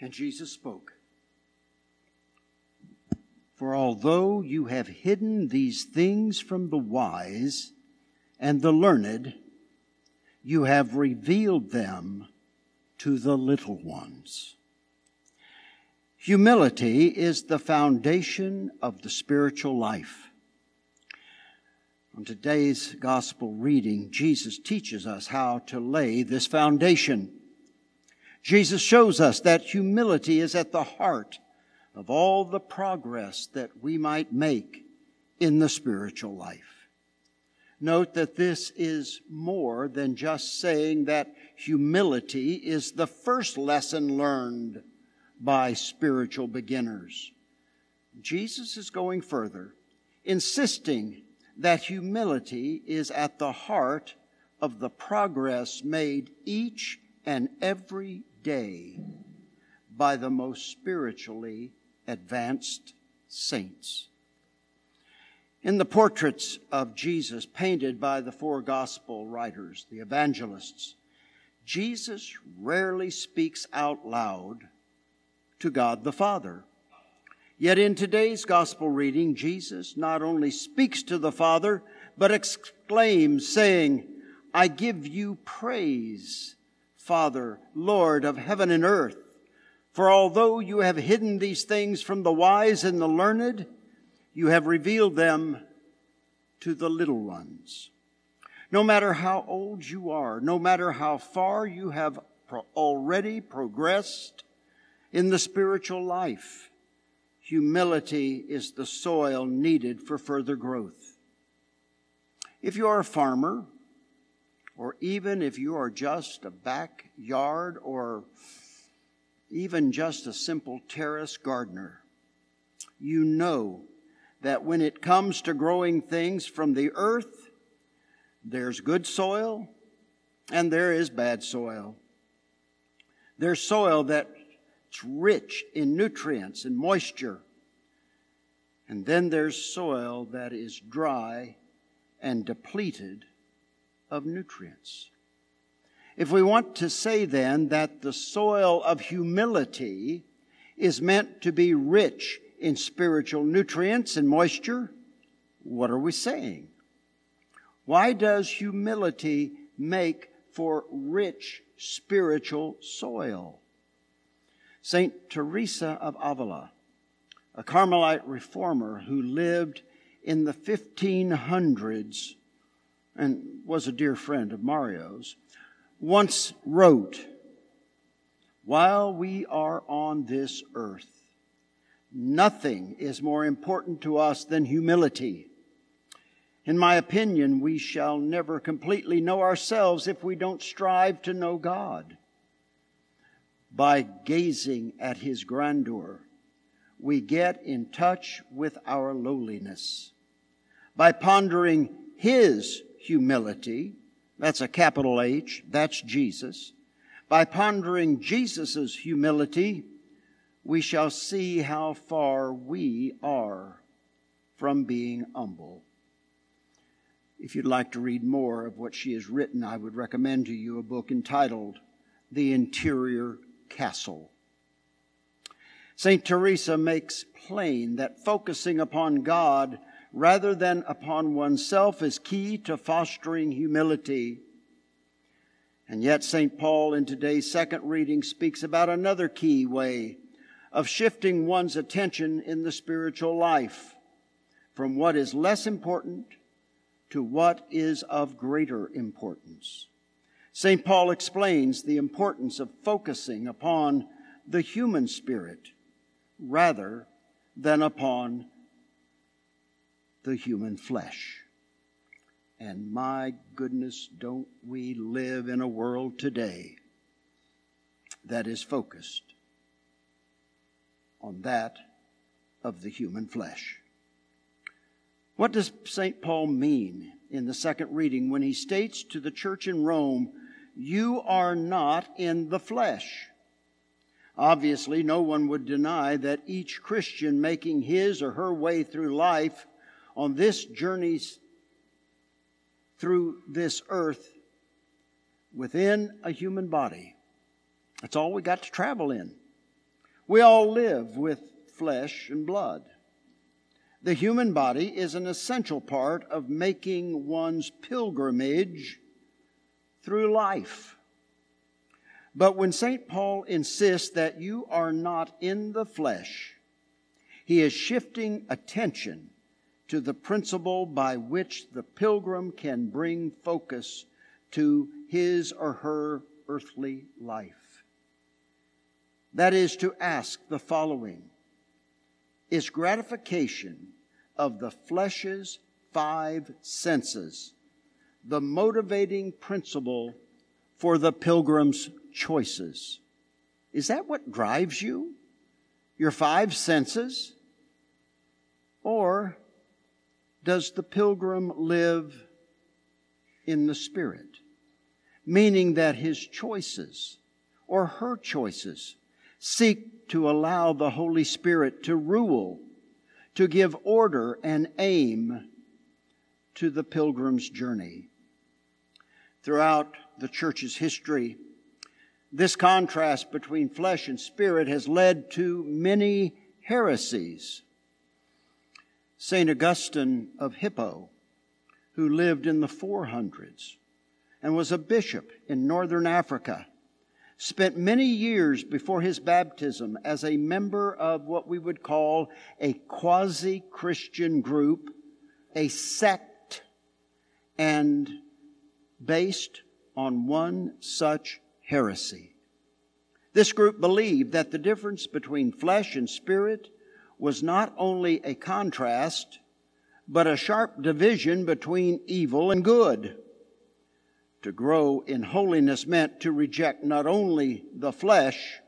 And Jesus spoke. For although you have hidden these things from the wise and the learned, you have revealed them to the little ones. Humility is the foundation of the spiritual life. On today's gospel reading, Jesus teaches us how to lay this foundation. Jesus shows us that humility is at the heart of all the progress that we might make in the spiritual life. Note that this is more than just saying that humility is the first lesson learned by spiritual beginners. Jesus is going further, insisting that humility is at the heart of the progress made each and every day by the most spiritually advanced saints. In the portraits of Jesus painted by the four gospel writers, the evangelists, Jesus rarely speaks out loud to God the Father. Yet in today's gospel reading, Jesus not only speaks to the Father, but exclaims, saying, I give you praise, Father, Lord of heaven and earth. For although you have hidden these things from the wise and the learned, you have revealed them to the little ones. No matter how old you are, no matter how far you have already progressed in the spiritual life, humility is the soil needed for further growth. If you are a farmer, or even if you are just a backyard or even just a simple terrace gardener, you know that when it comes to growing things from the earth, there's good soil and there is bad soil. There's soil that's rich in nutrients and moisture. And then there's soil that is dry and depleted of nutrients. If we want to say then that the soil of humility is meant to be rich in spiritual nutrients and moisture, what are we saying? Why does humility make for rich spiritual soil? St. Teresa of Avila, a Carmelite reformer who lived in the 1500s and was a dear friend of Mario's, once wrote, While we are on this earth, nothing is more important to us than humility. In my opinion, we shall never completely know ourselves if we don't strive to know God. By gazing at His grandeur, we get in touch with our lowliness. By pondering His humility, that's a capital H, that's Jesus. By pondering Jesus' humility, we shall see how far we are from being humble. If you'd like to read more of what she has written, I would recommend to you a book entitled The Interior Castle. St. Teresa makes plain that focusing upon God rather than upon oneself is key to fostering humility. And yet, St. Paul in today's second reading speaks about another key way of shifting one's attention in the spiritual life from what is less important to what is of greater importance. St. Paul explains the importance of focusing upon the human spirit rather than upon the human flesh. And my goodness, don't we live in a world today that is focused on that of the human flesh? What does St. Paul mean in the second reading when he states to the church in Rome, You are not in the flesh? Obviously, no one would deny that each Christian making his or her way through life on this journey through this earth within a human body. That's all we got to travel in. We all live with flesh and blood. The human body is an essential part of making one's pilgrimage through life. But when St. Paul insists that you are not in the flesh, he is shifting attention to the principle by which the pilgrim can bring focus to his or her earthly life. That is to ask the following Is gratification of the flesh's five senses the motivating principle for the pilgrim's choices? Is that what drives you? Your five senses? Or does the pilgrim live in the Spirit? Meaning that his choices or her choices seek to allow the Holy Spirit to rule, to give order and aim to the pilgrim's journey. Throughout the church's history, this contrast between flesh and spirit has led to many heresies. St. Augustine of Hippo, who lived in the 400s and was a bishop in northern Africa, spent many years before his baptism as a member of what we would call a quasi Christian group, a sect, and based on one such heresy. This group believed that the difference between flesh and spirit was not only a contrast, but a sharp division between evil and good. To grow in holiness meant to reject not only the flesh,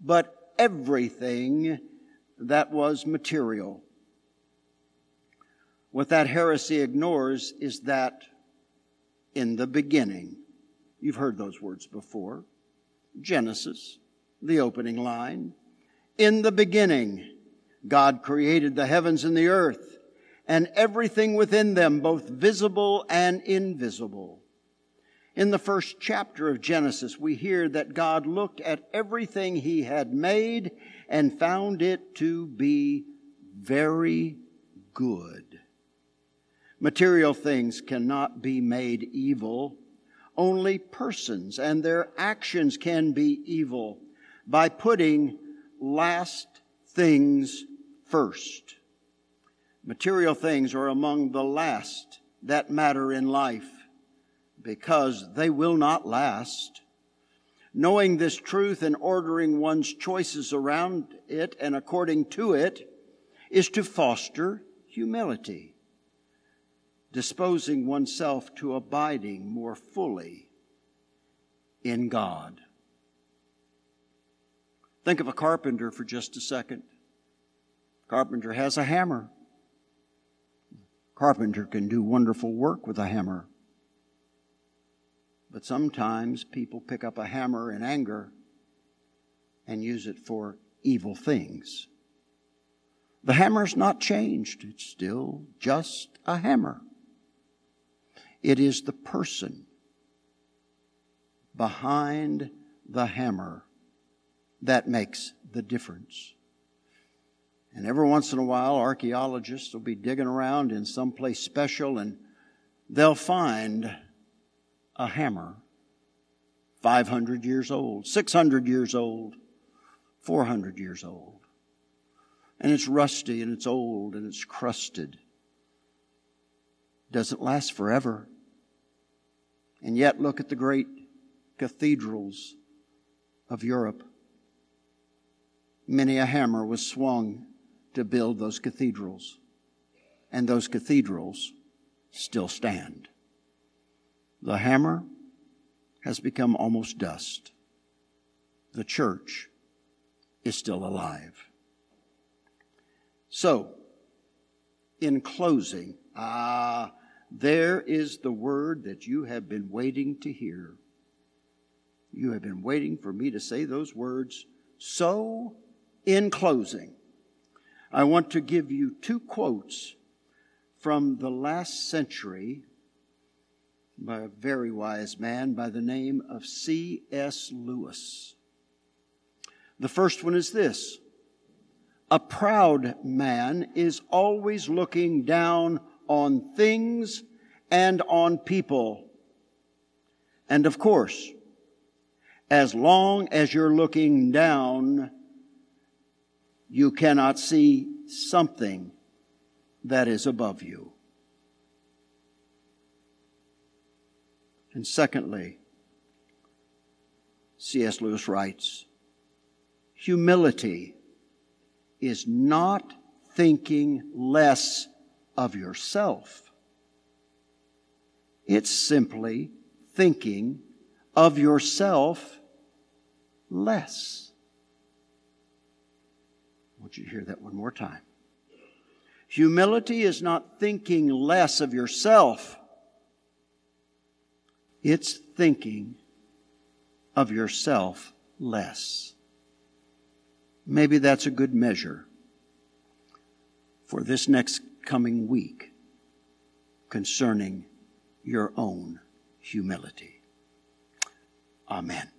but everything that was material. What that heresy ignores is that in the beginning, You've heard those words before. Genesis, the opening line. In the beginning, God created the heavens and the earth and everything within them, both visible and invisible. In the first chapter of Genesis, we hear that God looked at everything he had made and found it to be very good. Material things cannot be made evil only persons and their actions can be evil by putting last things first. Material things are among the last that matter in life because they will not last. Knowing this truth and ordering one's choices around it and according to it is to foster humility disposing oneself to abiding more fully in God. Think of a carpenter for just a second. Carpenter has a hammer. Carpenter can do wonderful work with a hammer. But sometimes people pick up a hammer in anger and use it for evil things. The hammer's not changed. It's still just a hammer. It is the person behind the hammer that makes the difference. And every once in a while, archaeologists will be digging around in some place special and they'll find a hammer 500 years old, 600 years old, 400 years old. And it's rusty and it's old and it's crusted doesn't last forever. And yet, look at the great cathedrals of Europe. Many a hammer was swung to build those cathedrals, and those cathedrals still stand. The hammer has become almost dust. The church is still alive. So, in closing, ah, there is the word that you have been waiting to hear. You have been waiting for me to say those words. So, in closing, I want to give you two quotes from the last century by a very wise man by the name of C.S. Lewis. The first one is this A proud man is always looking down on things and on people. And of course, as long as you're looking down, you cannot see something that is above you. And secondly, C.S. Lewis writes, humility is not thinking less of yourself. It's simply thinking of yourself less. Want you to hear that one more time. Humility is not thinking less of yourself. It's thinking of yourself less. Maybe that's a good measure for this next coming week concerning your own humility. Amen.